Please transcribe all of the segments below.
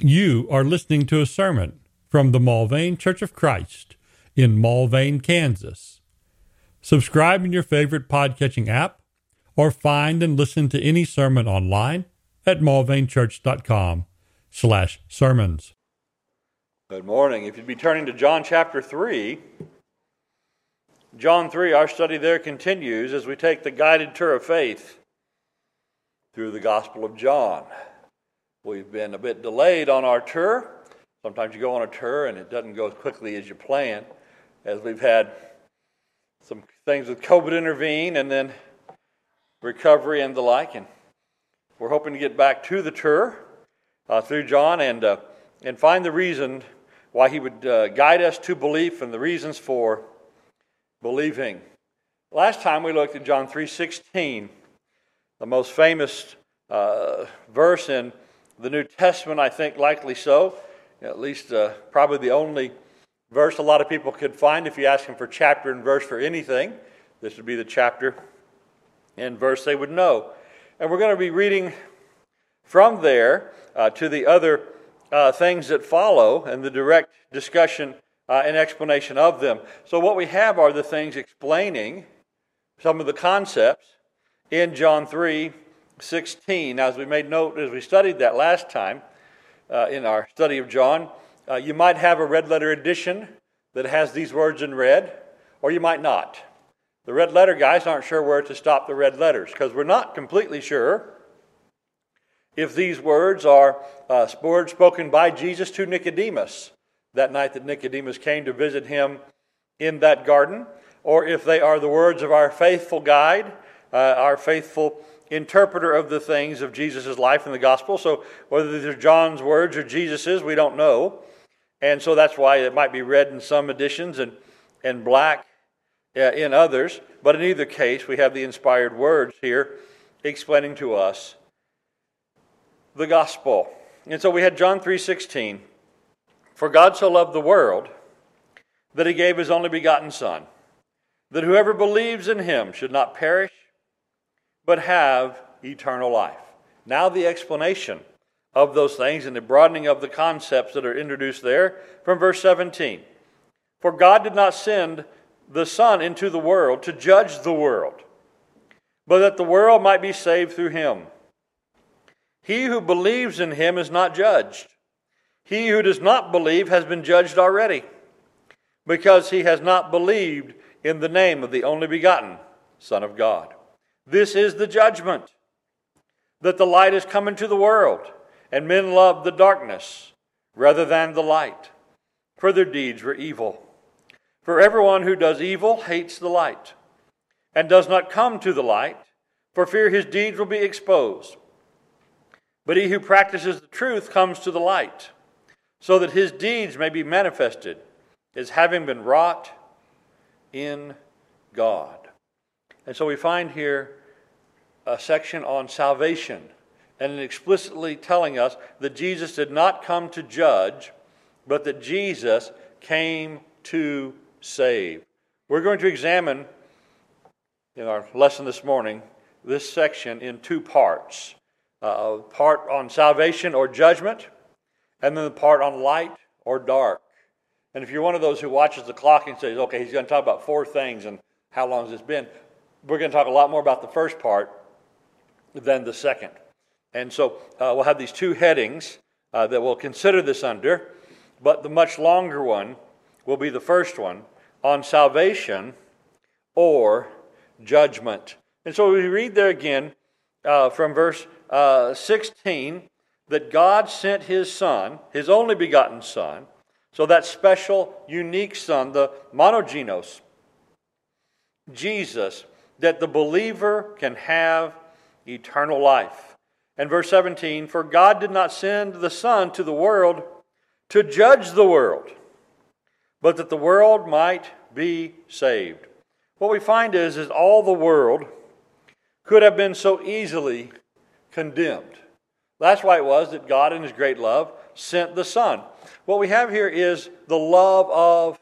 You are listening to a sermon from the Mulvane Church of Christ in Mulvane, Kansas. Subscribe in your favorite podcatching app or find and listen to any sermon online at mulvanechurch.com slash sermons. Good morning. If you'd be turning to John chapter 3, John 3, our study there continues as we take the guided tour of faith through the Gospel of John. We've been a bit delayed on our tour. Sometimes you go on a tour and it doesn't go as quickly as you plan, as we've had some things with COVID intervene and then recovery and the like. And we're hoping to get back to the tour uh, through John and, uh, and find the reason why he would uh, guide us to belief and the reasons for believing. Last time we looked at John 3:16, the most famous uh, verse in the New Testament, I think, likely so. At least, uh, probably the only verse a lot of people could find if you ask them for chapter and verse for anything. This would be the chapter and verse they would know. And we're going to be reading from there uh, to the other uh, things that follow and the direct discussion uh, and explanation of them. So, what we have are the things explaining some of the concepts in John 3 16. Now, as we made note as we studied that last time uh, in our study of John, uh, you might have a red letter edition that has these words in red, or you might not. The red letter guys aren't sure where to stop the red letters because we're not completely sure if these words are uh, words spoken by Jesus to Nicodemus that night that Nicodemus came to visit him in that garden, or if they are the words of our faithful guide, uh, our faithful interpreter of the things of Jesus' life in the gospel. So whether these are John's words or Jesus's, we don't know. And so that's why it might be red in some editions and, and black uh, in others. But in either case, we have the inspired words here explaining to us the gospel. And so we had John 3:16. For God so loved the world that he gave his only begotten son, that whoever believes in him should not perish but have eternal life. Now, the explanation of those things and the broadening of the concepts that are introduced there from verse 17. For God did not send the Son into the world to judge the world, but that the world might be saved through him. He who believes in him is not judged. He who does not believe has been judged already, because he has not believed in the name of the only begotten Son of God. This is the judgment that the light is come into the world, and men loved the darkness rather than the light, for their deeds were evil. For everyone who does evil hates the light, and does not come to the light, for fear his deeds will be exposed. But he who practices the truth comes to the light, so that his deeds may be manifested as having been wrought in God. And so we find here a section on salvation and explicitly telling us that Jesus did not come to judge, but that Jesus came to save. We're going to examine in our lesson this morning this section in two parts uh, part on salvation or judgment, and then the part on light or dark. And if you're one of those who watches the clock and says, okay, he's going to talk about four things and how long has this been, we're going to talk a lot more about the first part than the second. And so uh, we'll have these two headings uh, that we'll consider this under, but the much longer one will be the first one on salvation or judgment. And so we read there again uh, from verse uh, 16 that God sent his Son, his only begotten Son, so that special, unique Son, the monogenos, Jesus, that the believer can have eternal life. And verse 17 For God did not send the Son to the world to judge the world, but that the world might be saved. What we find is, is all the world could have been so easily condemned. That's why it was that God, in His great love, sent the Son. What we have here is the love of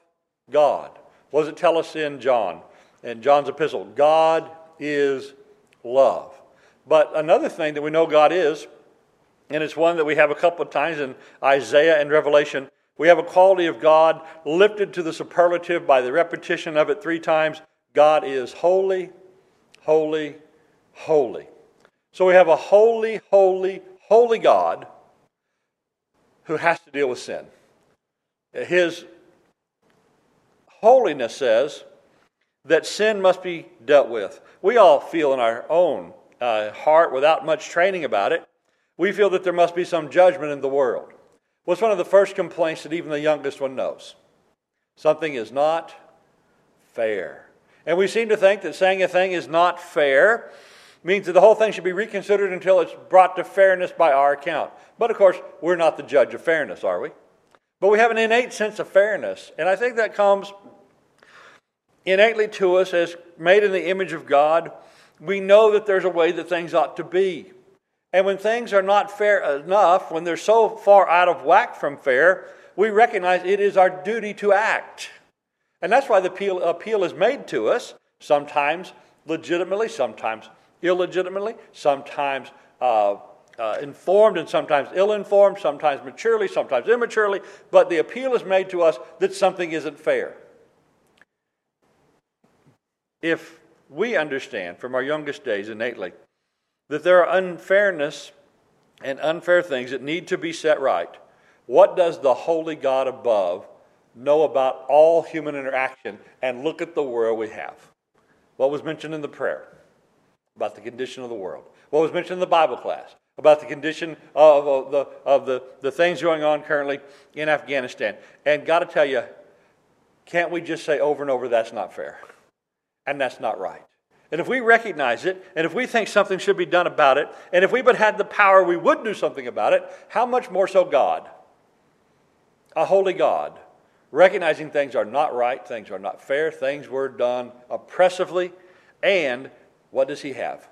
God. What does it tell us in John? In John's epistle, God is love. But another thing that we know God is, and it's one that we have a couple of times in Isaiah and Revelation. We have a quality of God lifted to the superlative by the repetition of it three times. God is holy, holy, holy. So we have a holy, holy, holy God who has to deal with sin. His holiness says that sin must be dealt with. We all feel in our own uh, heart, without much training about it, we feel that there must be some judgment in the world. What's one of the first complaints that even the youngest one knows? Something is not fair. And we seem to think that saying a thing is not fair means that the whole thing should be reconsidered until it's brought to fairness by our account. But of course, we're not the judge of fairness, are we? But we have an innate sense of fairness. And I think that comes innately to us as made in the image of God. We know that there's a way that things ought to be. And when things are not fair enough, when they're so far out of whack from fair, we recognize it is our duty to act. And that's why the appeal, appeal is made to us, sometimes legitimately, sometimes illegitimately, sometimes uh, uh, informed and sometimes ill informed, sometimes maturely, sometimes immaturely, but the appeal is made to us that something isn't fair. If we understand from our youngest days innately that there are unfairness and unfair things that need to be set right, what does the holy God above know about all human interaction and look at the world we have? What was mentioned in the prayer about the condition of the world? What was mentioned in the Bible class? about the condition of, of, the, of the, the things going on currently in Afghanistan. And got to tell you, can't we just say over and over that's not fair? And that's not right. And if we recognize it, and if we think something should be done about it, and if we but had the power, we would do something about it, how much more so God? A holy God, recognizing things are not right, things are not fair, things were done oppressively, and what does He have?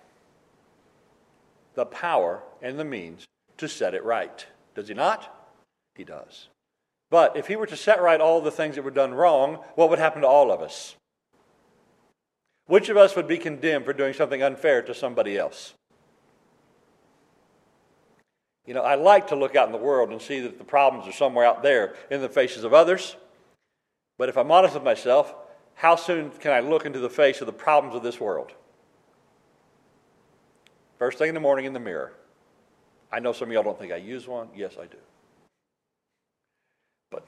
The power and the means to set it right. Does he not? He does. But if he were to set right all the things that were done wrong, what would happen to all of us? Which of us would be condemned for doing something unfair to somebody else? You know, I like to look out in the world and see that the problems are somewhere out there in the faces of others. But if I'm honest with myself, how soon can I look into the face of the problems of this world? First thing in the morning in the mirror. I know some of y'all don't think I use one. Yes, I do. But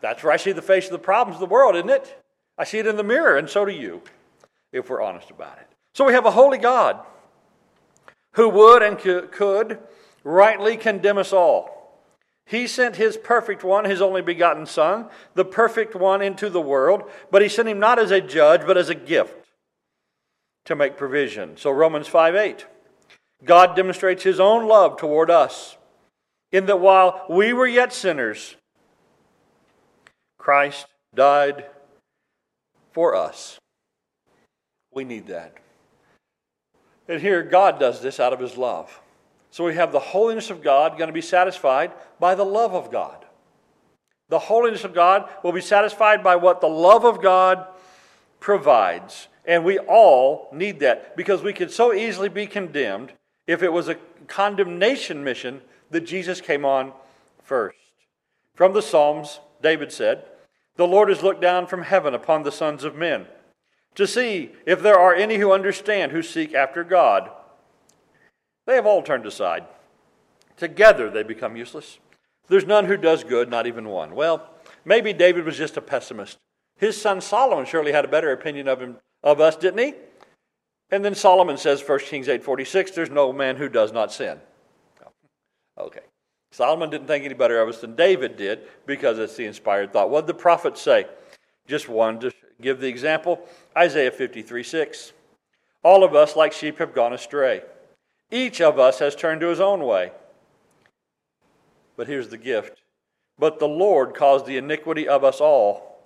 that's where I see the face of the problems of the world, isn't it? I see it in the mirror, and so do you, if we're honest about it. So we have a holy God who would and could rightly condemn us all. He sent his perfect one, his only begotten Son, the perfect one, into the world, but he sent him not as a judge, but as a gift to make provision. So Romans 5 8. God demonstrates his own love toward us in that while we were yet sinners, Christ died for us. We need that. And here, God does this out of his love. So we have the holiness of God going to be satisfied by the love of God. The holiness of God will be satisfied by what the love of God provides. And we all need that because we could so easily be condemned if it was a condemnation mission that Jesus came on first. From the Psalms, David said, The Lord has looked down from heaven upon the sons of men to see if there are any who understand, who seek after God. They have all turned aside. Together they become useless. There's none who does good, not even one. Well, maybe David was just a pessimist. His son Solomon surely had a better opinion of him of us, didn't he? And then Solomon says, 1 Kings 8.46, there's no man who does not sin. Oh, okay. Solomon didn't think any better of us than David did because it's the inspired thought. What did the prophet say? Just one to give the example Isaiah 53 6. All of us, like sheep, have gone astray. Each of us has turned to his own way. But here's the gift. But the Lord caused the iniquity of us all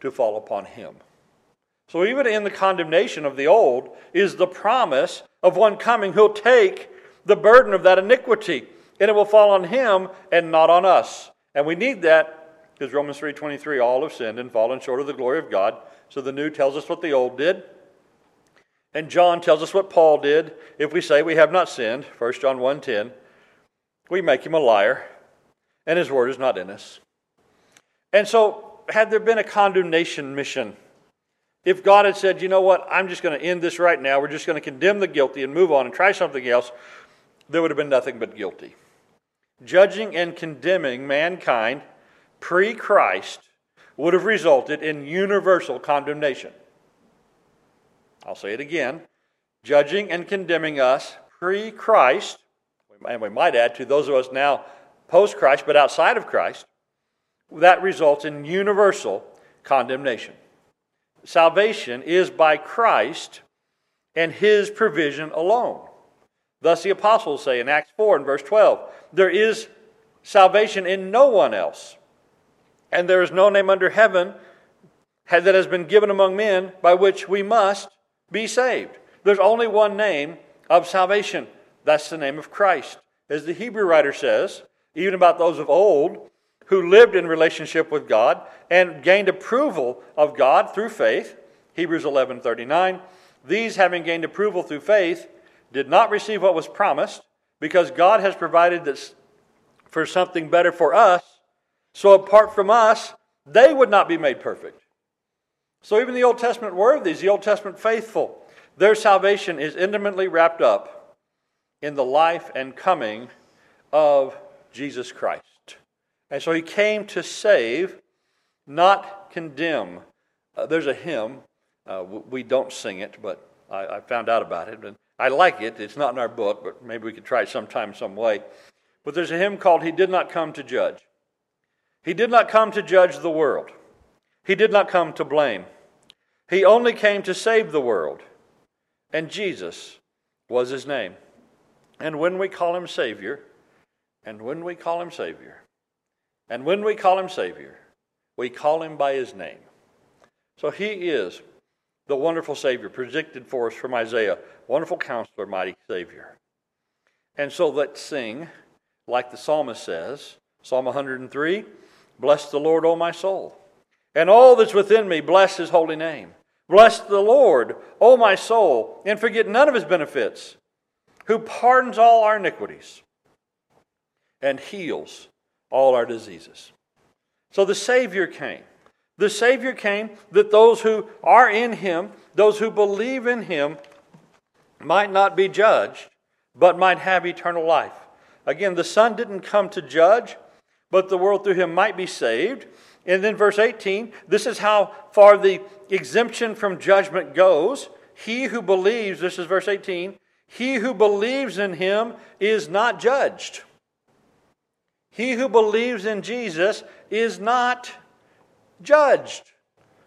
to fall upon him. So, even in the condemnation of the old is the promise of one coming who'll take the burden of that iniquity, and it will fall on him and not on us. And we need that because Romans 3:23 all have sinned and fallen short of the glory of God. So the new tells us what the old did. And John tells us what Paul did if we say we have not sinned, 1 John 1:10. we make him a liar, and his word is not in us. And so, had there been a condemnation mission, if God had said, you know what, I'm just going to end this right now, we're just going to condemn the guilty and move on and try something else, there would have been nothing but guilty. Judging and condemning mankind pre Christ would have resulted in universal condemnation. I'll say it again. Judging and condemning us pre Christ, and we might add to those of us now post Christ but outside of Christ, that results in universal condemnation. Salvation is by Christ and his provision alone. Thus, the apostles say in Acts 4 and verse 12, there is salvation in no one else, and there is no name under heaven that has been given among men by which we must be saved. There's only one name of salvation. That's the name of Christ. As the Hebrew writer says, even about those of old who lived in relationship with God and gained approval of God through faith, Hebrews 11:39, these having gained approval through faith did not receive what was promised because God has provided this for something better for us. So apart from us, they would not be made perfect. So even the Old Testament worthies, the Old Testament faithful, their salvation is intimately wrapped up in the life and coming of Jesus Christ. And so he came to save, not condemn. Uh, there's a hymn. Uh, we don't sing it, but I, I, found out about it. And I like it. It's not in our book, but maybe we could try it sometime, some way. But there's a hymn called He Did Not Come to Judge. He did not come to judge the world. He did not come to blame. He only came to save the world. And Jesus was his name. And when we call him Savior, and when we call him Savior, and when we call him Savior, we call him by his name. So he is the wonderful Savior predicted for us from Isaiah. Wonderful counselor, mighty Savior. And so let's sing, like the psalmist says, Psalm 103 Bless the Lord, O my soul, and all that's within me, bless his holy name. Bless the Lord, O my soul, and forget none of his benefits, who pardons all our iniquities and heals all our diseases. So the Savior came. The Savior came that those who are in Him, those who believe in Him, might not be judged, but might have eternal life. Again, the Son didn't come to judge, but the world through Him might be saved. And then, verse 18, this is how far the exemption from judgment goes. He who believes, this is verse 18, he who believes in Him is not judged. He who believes in Jesus is not judged.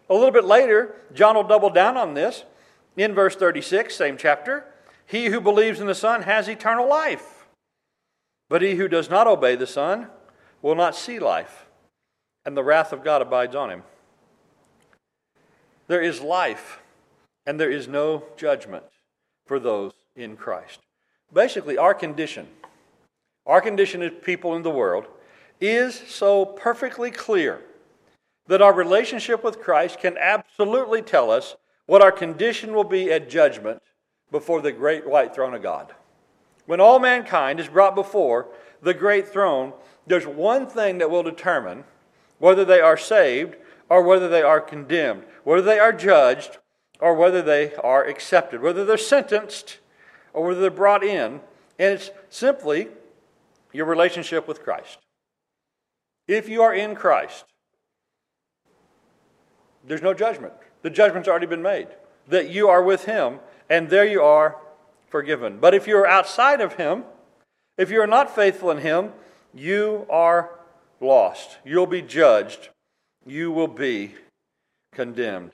A little bit later, John will double down on this in verse 36, same chapter. He who believes in the Son has eternal life, but he who does not obey the Son will not see life, and the wrath of God abides on him. There is life, and there is no judgment for those in Christ. Basically, our condition our condition as people in the world, is so perfectly clear that our relationship with Christ can absolutely tell us what our condition will be at judgment before the great white throne of God. When all mankind is brought before the great throne, there's one thing that will determine whether they are saved or whether they are condemned, whether they are judged or whether they are accepted, whether they're sentenced or whether they're brought in. And it's simply your relationship with Christ. If you are in Christ, there's no judgment. The judgment's already been made. That you are with Him, and there you are forgiven. But if you are outside of Him, if you are not faithful in Him, you are lost. You'll be judged. You will be condemned.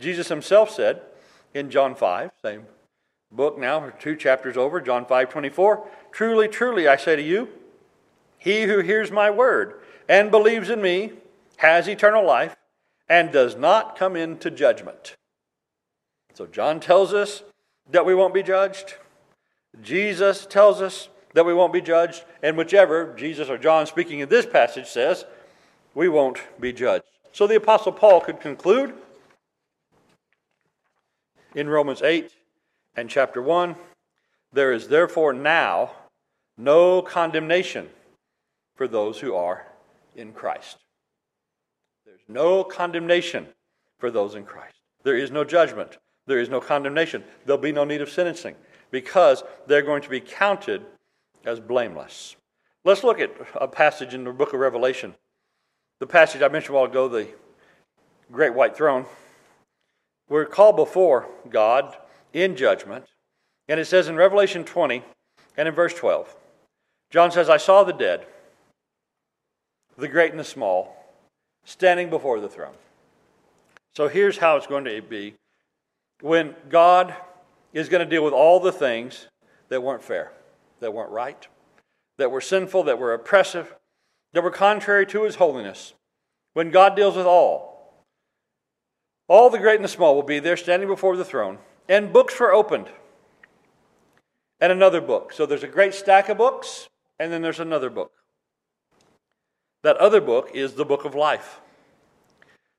Jesus Himself said in John 5, same book now, two chapters over, John 5 24. Truly, truly, I say to you, he who hears my word and believes in me has eternal life and does not come into judgment. So, John tells us that we won't be judged. Jesus tells us that we won't be judged. And whichever, Jesus or John speaking in this passage says, we won't be judged. So, the Apostle Paul could conclude in Romans 8 and chapter 1 there is therefore now no condemnation for those who are in Christ. There's no condemnation for those in Christ. There is no judgment. There is no condemnation. There'll be no need of sentencing because they're going to be counted as blameless. Let's look at a passage in the book of Revelation. The passage I mentioned a while ago, the great white throne. We're called before God in judgment. And it says in Revelation 20 and in verse 12, John says, I saw the dead, the great and the small, standing before the throne. So here's how it's going to be when God is going to deal with all the things that weren't fair, that weren't right, that were sinful, that were oppressive, that were contrary to his holiness. When God deals with all, all the great and the small will be there standing before the throne, and books were opened. And another book. So there's a great stack of books, and then there's another book. That other book is the book of life.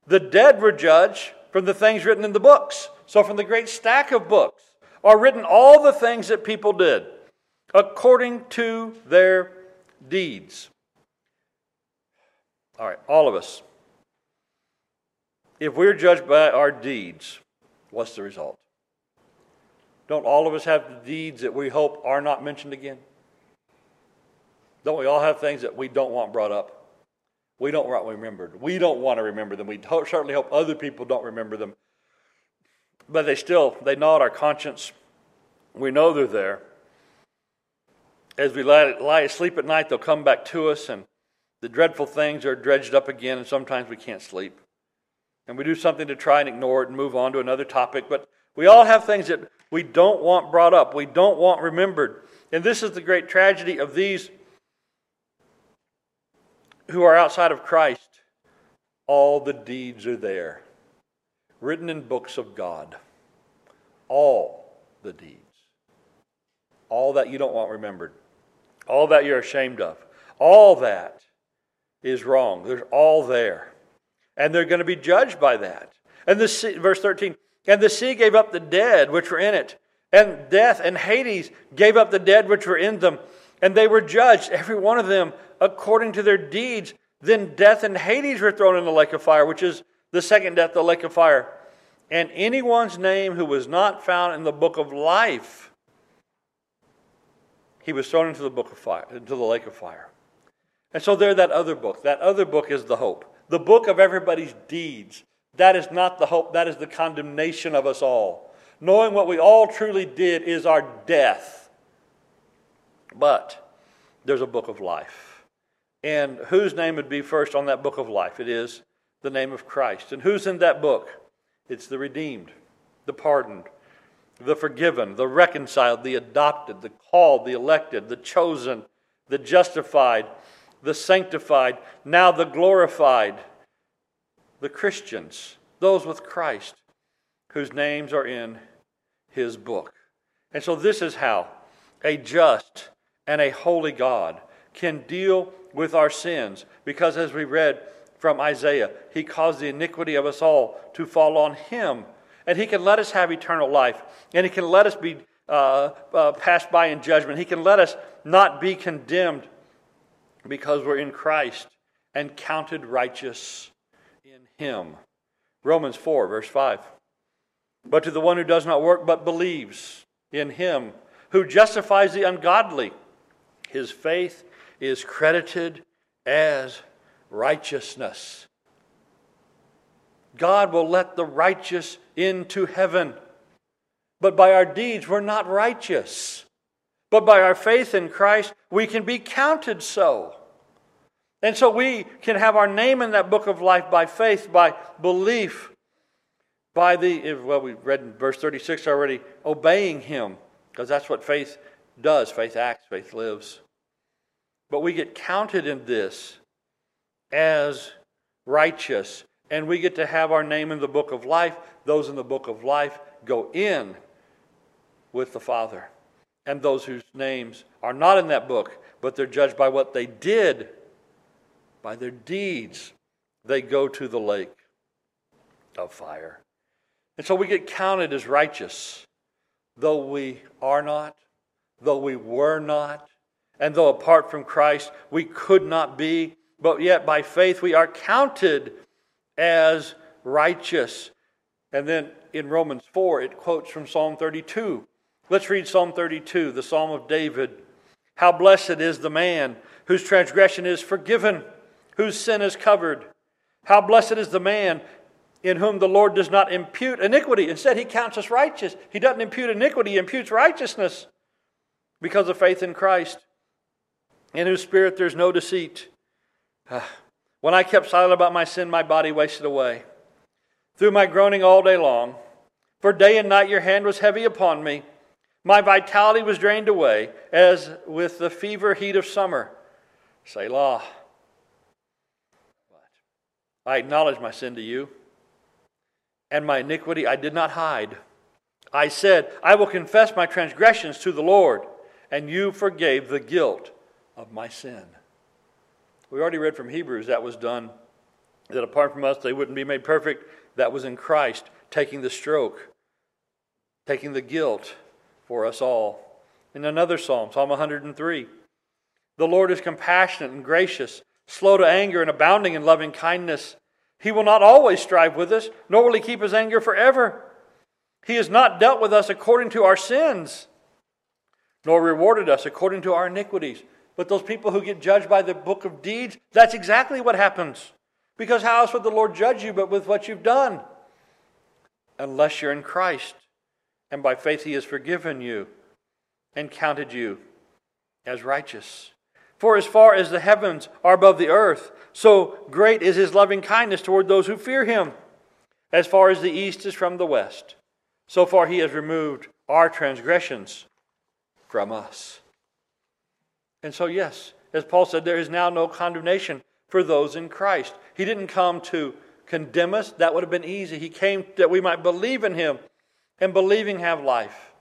The dead were judged from the things written in the books. So, from the great stack of books are written all the things that people did according to their deeds. All right, all of us. If we're judged by our deeds, what's the result? Don't all of us have deeds that we hope are not mentioned again? Don't we all have things that we don't want brought up? We don't want remembered. We don't want to remember them. We certainly hope other people don't remember them. But they still, they gnaw at our conscience. We know they're there. As we lie, lie asleep at night, they'll come back to us, and the dreadful things are dredged up again, and sometimes we can't sleep. And we do something to try and ignore it and move on to another topic. But we all have things that we don't want brought up, we don't want remembered. And this is the great tragedy of these who are outside of Christ, all the deeds are there, written in books of God. All the deeds. All that you don't want remembered. All that you're ashamed of. All that is wrong. There's all there. And they're going to be judged by that. And the sea, verse 13, and the sea gave up the dead which were in it, and death and Hades gave up the dead which were in them, and they were judged, every one of them, according to their deeds. Then death and Hades were thrown in the lake of fire, which is the second death, the lake of fire. And anyone's name who was not found in the book of life, he was thrown into the book of fire, into the lake of fire. And so there, that other book. That other book is the hope. The book of everybody's deeds. That is not the hope, that is the condemnation of us all. Knowing what we all truly did is our death. But there's a book of life. And whose name would be first on that book of life? It is the name of Christ. And who's in that book? It's the redeemed, the pardoned, the forgiven, the reconciled, the adopted, the called, the elected, the chosen, the justified, the sanctified, now the glorified, the Christians, those with Christ, whose names are in his book. And so, this is how a just and a holy God can deal with our sins. Because, as we read from Isaiah, he caused the iniquity of us all to fall on him. And he can let us have eternal life. And he can let us be uh, uh, passed by in judgment. He can let us not be condemned because we're in Christ and counted righteous in him. Romans 4, verse 5. But to the one who does not work but believes in him who justifies the ungodly, his faith is credited as righteousness. God will let the righteous into heaven. But by our deeds, we're not righteous. But by our faith in Christ, we can be counted so. And so we can have our name in that book of life by faith, by belief, by the, well, we read in verse 36 already, obeying Him, because that's what faith does. Faith acts, faith lives. But we get counted in this as righteous, and we get to have our name in the book of life. Those in the book of life go in with the Father. And those whose names are not in that book, but they're judged by what they did, by their deeds, they go to the lake of fire. And so we get counted as righteous, though we are not, though we were not, And though apart from Christ we could not be, but yet by faith we are counted as righteous. And then in Romans 4, it quotes from Psalm 32. Let's read Psalm 32, the Psalm of David. How blessed is the man whose transgression is forgiven, whose sin is covered. How blessed is the man in whom the Lord does not impute iniquity. Instead, he counts us righteous. He doesn't impute iniquity, he imputes righteousness because of faith in Christ, in whose spirit there's no deceit. Ah, When I kept silent about my sin, my body wasted away. Through my groaning all day long, for day and night your hand was heavy upon me. My vitality was drained away as with the fever heat of summer. Selah. I acknowledge my sin to you, and my iniquity I did not hide. I said, I will confess my transgressions to the Lord, and you forgave the guilt of my sin. We already read from Hebrews that was done, that apart from us they wouldn't be made perfect. That was in Christ taking the stroke, taking the guilt for us all. In another psalm, Psalm 103, the Lord is compassionate and gracious, slow to anger and abounding in loving kindness. He will not always strive with us, nor will he keep his anger forever. He has not dealt with us according to our sins, nor rewarded us according to our iniquities. But those people who get judged by the book of deeds, that's exactly what happens. Because how else would the Lord judge you but with what you've done? Unless you're in Christ. And by faith, He has forgiven you and counted you as righteous. For as far as the heavens are above the earth, so great is His loving kindness toward those who fear Him. As far as the east is from the west, so far He has removed our transgressions from us. And so, yes, as Paul said, there is now no condemnation for those in Christ. He didn't come to condemn us, that would have been easy. He came that we might believe in Him and believing have life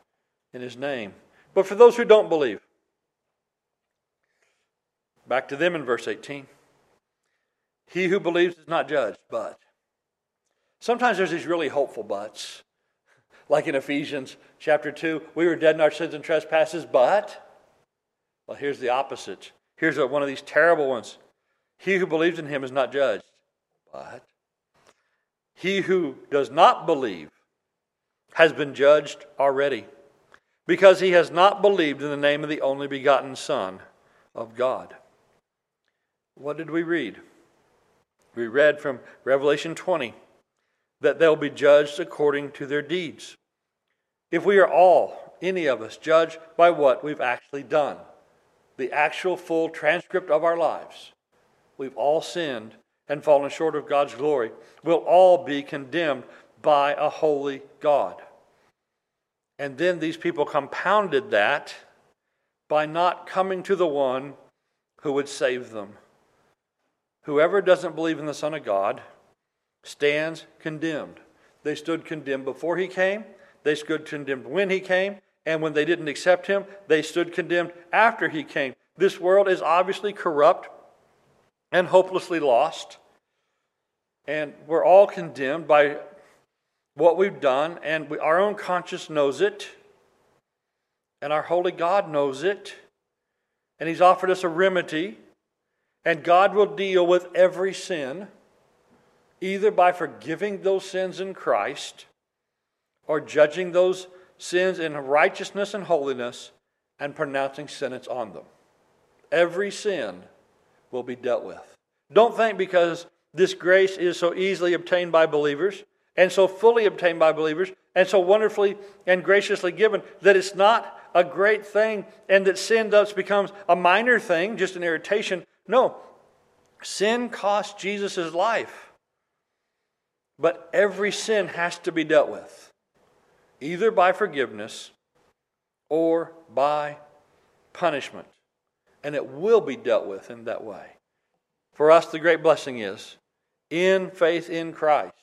in His name. But for those who don't believe, back to them in verse 18. He who believes is not judged, but. Sometimes there's these really hopeful buts. Like in Ephesians chapter 2, we were dead in our sins and trespasses, but well, here's the opposite. Here's one of these terrible ones. He who believes in him is not judged, but he who does not believe has been judged already because he has not believed in the name of the only begotten Son of God. What did we read? We read from Revelation 20 that they'll be judged according to their deeds. If we are all, any of us, judged by what we've actually done, the actual full transcript of our lives, we've all sinned and fallen short of God's glory. We'll all be condemned by a holy God. And then these people compounded that by not coming to the one who would save them. Whoever doesn't believe in the Son of God stands condemned. They stood condemned before he came, they stood condemned when he came, and when they didn't accept him, they stood condemned after he came. This world is obviously corrupt and hopelessly lost. And we're all condemned by what we've done, and we, our own conscience knows it, and our holy God knows it. And He's offered us a remedy, and God will deal with every sin, either by forgiving those sins in Christ or judging those sins in righteousness and holiness and pronouncing sentence on them. Every sin will be dealt with. Don't think because this grace is so easily obtained by believers and so fully obtained by believers and so wonderfully and graciously given that it's not a great thing and that sin thus becomes a minor thing, just an irritation. No, sin cost Jesus his life. But every sin has to be dealt with either by forgiveness or by punishment. And it will be dealt with in that way. For us, the great blessing is in faith in Christ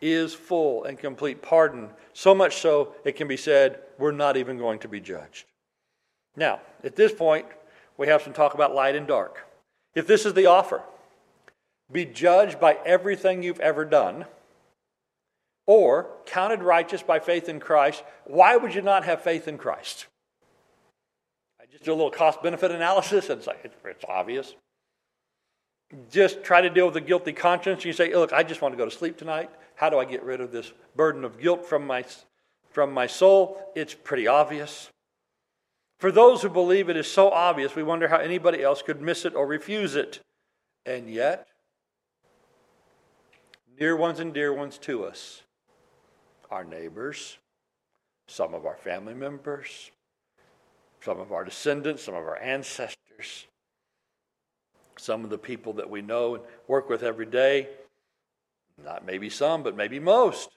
is full and complete pardon, so much so it can be said we're not even going to be judged. Now, at this point, we have some talk about light and dark. If this is the offer, be judged by everything you've ever done or counted righteous by faith in Christ, why would you not have faith in Christ? I just do a little cost benefit analysis, and it's like, it's, obvious. Just try to deal with a guilty conscience. You say, Look, I just want to go to sleep tonight. How do I get rid of this burden of guilt from my, from my soul? It's pretty obvious. For those who believe it is so obvious, we wonder how anybody else could miss it or refuse it. And yet, near ones and dear ones to us, our neighbors, some of our family members, some of our descendants, some of our ancestors, some of the people that we know and work with every day. Not maybe some, but maybe most.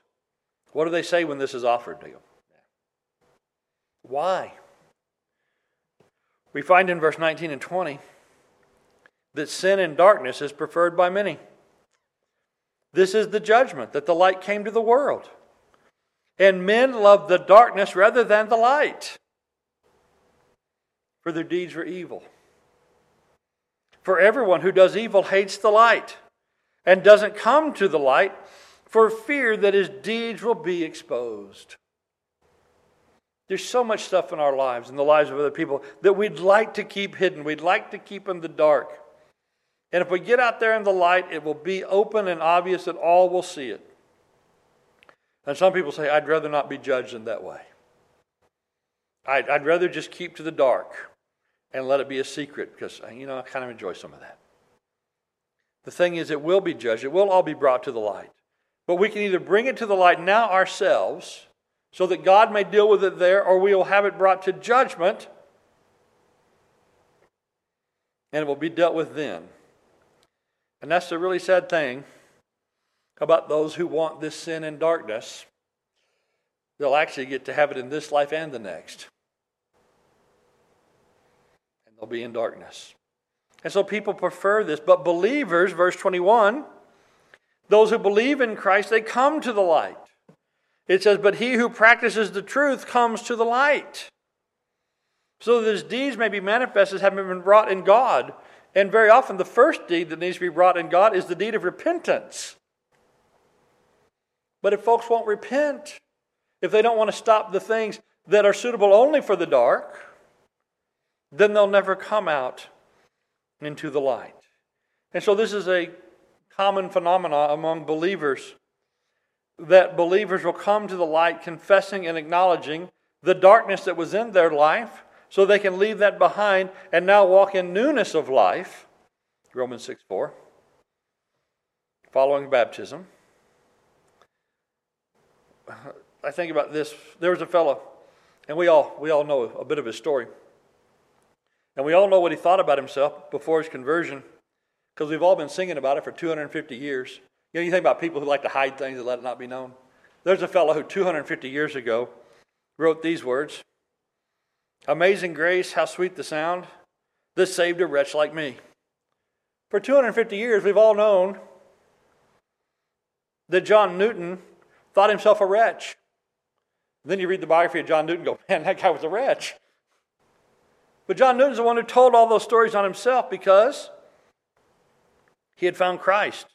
What do they say when this is offered to you? Why? We find in verse 19 and 20 that sin and darkness is preferred by many. This is the judgment that the light came to the world. And men loved the darkness rather than the light, for their deeds were evil. For everyone who does evil hates the light and doesn't come to the light for fear that his deeds will be exposed. There's so much stuff in our lives and the lives of other people that we'd like to keep hidden. We'd like to keep in the dark. And if we get out there in the light, it will be open and obvious that all will see it. And some people say, I'd rather not be judged in that way. I'd, I'd rather just keep to the dark and let it be a secret because, uh, you know, I kind of enjoy some of that. The thing is, it will be judged, it will all be brought to the light. But we can either bring it to the light now ourselves so that God may deal with it there, or we will have it brought to judgment and it will be dealt with then. And that's the really sad thing about those who want this sin and darkness. They'll actually get to have it in this life and the next. And they'll be in darkness. And so people prefer this. But believers, verse 21, those who believe in Christ, they come to the light. It says, But he who practices the truth comes to the light. So that his deeds may be manifested, having been wrought in God. And very often, the first deed that needs to be wrought in God is the deed of repentance. But if folks won't repent, if they don't want to stop the things that are suitable only for the dark, then they'll never come out into the light. And so this is a common phenomenon among believers that believers will come to the light confessing and acknowledging the darkness that was in their life so they can leave that behind and now walk in newness of life. Romans 6 4. Following baptism. I think about this. There was a fellow, and we all we all know a bit of his story, and we all know what he thought about himself before his conversion, because we've all been singing about it for 250 years. You know, you think about people who like to hide things and let it not be known. There's a fellow who 250 years ago wrote these words: "Amazing grace, how sweet the sound! This saved a wretch like me." For 250 years, we've all known that John Newton thought himself a wretch. then you read the biography of John Newton go, man, that guy was a wretch. But John Newton's the one who told all those stories on himself because he had found Christ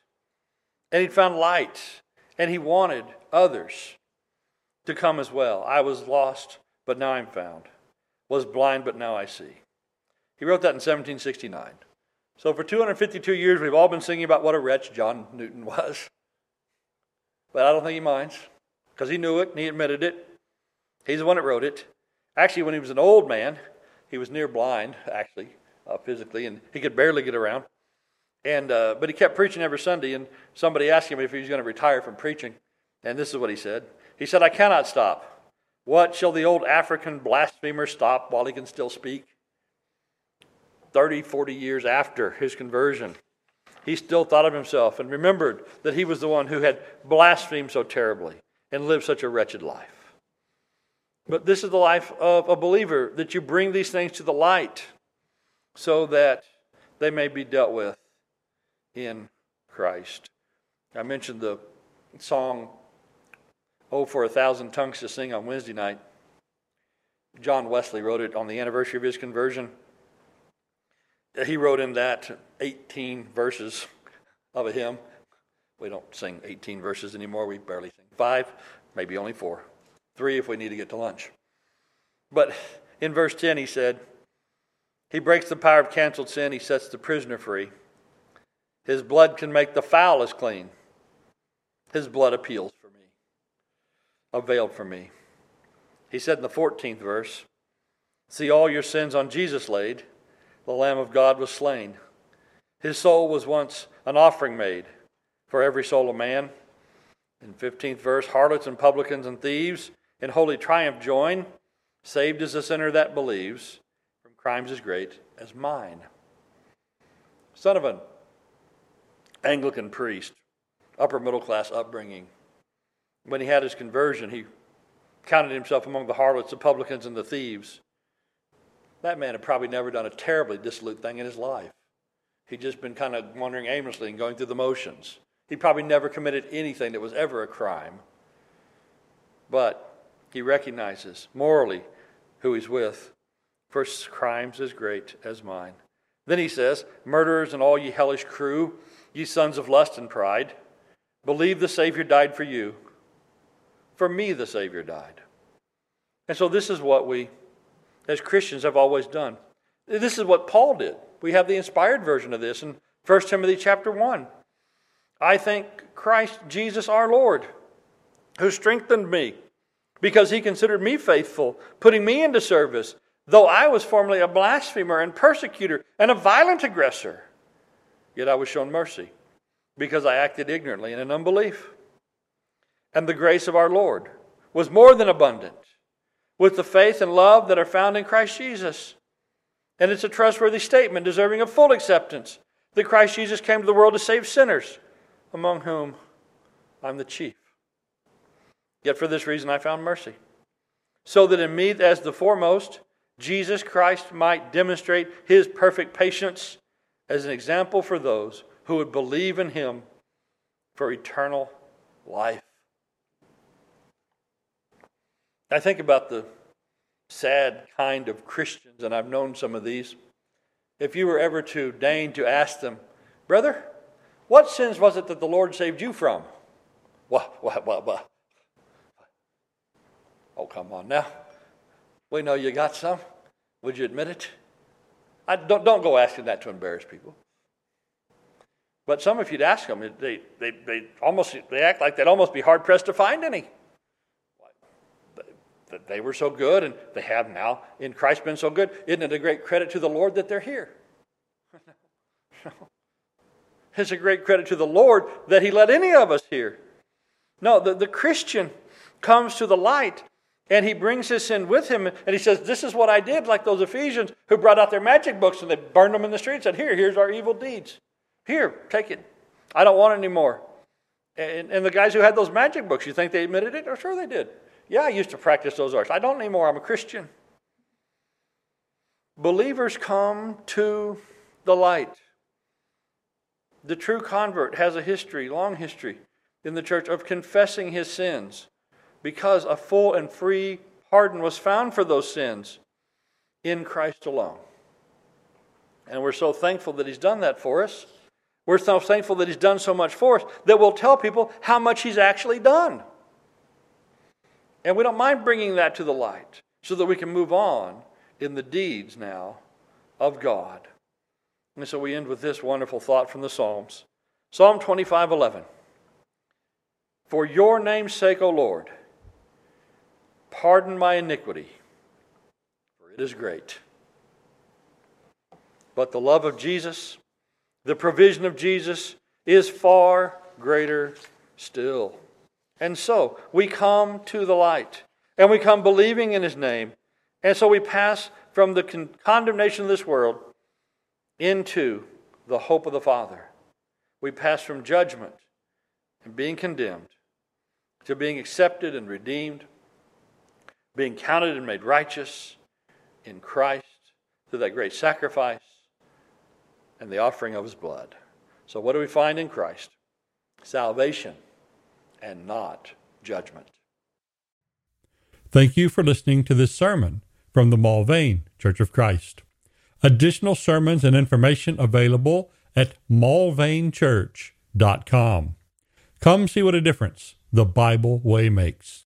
and he'd found light and he wanted others to come as well. I was lost, but now I'm found. Was blind, but now I see. He wrote that in 1769. So for 252 years, we've all been singing about what a wretch John Newton was. But I don't think he minds because he knew it and he admitted it. He's the one that wrote it. Actually, when he was an old man, he was near blind, actually, uh, physically, and he could barely get around. And uh, but he kept preaching every Sunday, and somebody asked him if he was going to retire from preaching, and this is what he said. He said, "I cannot stop. What shall the old African blasphemer stop while he can still speak?" 30, 40 years after his conversion he still thought of himself and remembered that he was the one who had blasphemed so terribly and lived such a wretched life. But this is the life of a believer that you bring these things to the light so that they may be dealt with in Christ. I mentioned the song, Oh, for a Thousand Tongues to Sing on Wednesday night. John Wesley wrote it on the anniversary of his conversion. He wrote in that 18 verses of a hymn. We don't sing 18 verses anymore. We barely sing five, maybe only four. Three if we need to get to lunch. But in verse 10, he said, He breaks the power of canceled sin, he sets the prisoner free. His blood can make the foulest clean. His blood appeals for me, availed for me. He said in the 14th verse, See all your sins on Jesus laid, the Lamb of God was slain. His soul was once an offering made for every soul of man. In 15th verse, harlots and publicans and thieves in holy triumph join. Saved is the sinner that believes from crimes as great as mine. Son of an Anglican priest, upper middle class upbringing. When he had his conversion, he counted himself among the harlots, the publicans, and the thieves. That man had probably never done a terribly dissolute thing in his life. He'd just been kind of wandering aimlessly and going through the motions. He probably never committed anything that was ever a crime. But he recognizes morally who he's with. For crimes as great as mine. Then he says, Murderers and all ye hellish crew, ye sons of lust and pride, believe the Savior died for you. For me, the Savior died. And so, this is what we, as Christians, have always done. This is what Paul did. We have the inspired version of this in 1 Timothy chapter 1. I thank Christ Jesus our Lord, who strengthened me because he considered me faithful, putting me into service, though I was formerly a blasphemer and persecutor and a violent aggressor. Yet I was shown mercy because I acted ignorantly and in unbelief. And the grace of our Lord was more than abundant with the faith and love that are found in Christ Jesus. And it's a trustworthy statement deserving of full acceptance that Christ Jesus came to the world to save sinners, among whom I'm the chief. Yet for this reason I found mercy, so that in me, as the foremost, Jesus Christ might demonstrate his perfect patience as an example for those who would believe in him for eternal life. I think about the sad kind of Christians, and I've known some of these. If you were ever to deign to ask them, Brother, what sins was it that the Lord saved you from? Well, well, well, well. Oh, come on now. We know you got some. Would you admit it? I, don't, don't go asking that to embarrass people. But some, if you'd ask them, they, they, they, almost, they act like they'd almost be hard pressed to find any that they were so good and they have now in Christ been so good. Isn't it a great credit to the Lord that they're here? it's a great credit to the Lord that He let any of us here. No, the, the Christian comes to the light and he brings his sin with him and he says, This is what I did, like those Ephesians who brought out their magic books and they burned them in the street and said, Here, here's our evil deeds. Here, take it. I don't want it anymore. And, and the guys who had those magic books, you think they admitted it? Oh, sure they did. Yeah, I used to practice those arts. I don't anymore. I'm a Christian. Believers come to the light. The true convert has a history, long history, in the church of confessing his sins because a full and free pardon was found for those sins in Christ alone. And we're so thankful that he's done that for us. We're so thankful that he's done so much for us that we'll tell people how much he's actually done. And we don't mind bringing that to the light so that we can move on in the deeds now of God. And so we end with this wonderful thought from the Psalms Psalm 25 11. For your name's sake, O Lord, pardon my iniquity, for it is great. But the love of Jesus, the provision of Jesus, is far greater still. And so we come to the light and we come believing in his name. And so we pass from the con- condemnation of this world into the hope of the Father. We pass from judgment and being condemned to being accepted and redeemed, being counted and made righteous in Christ through that great sacrifice and the offering of his blood. So, what do we find in Christ? Salvation and not judgment. Thank you for listening to this sermon from the Mulvane Church of Christ. Additional sermons and information available at mulvanechurch.com. Come see what a difference the Bible way makes.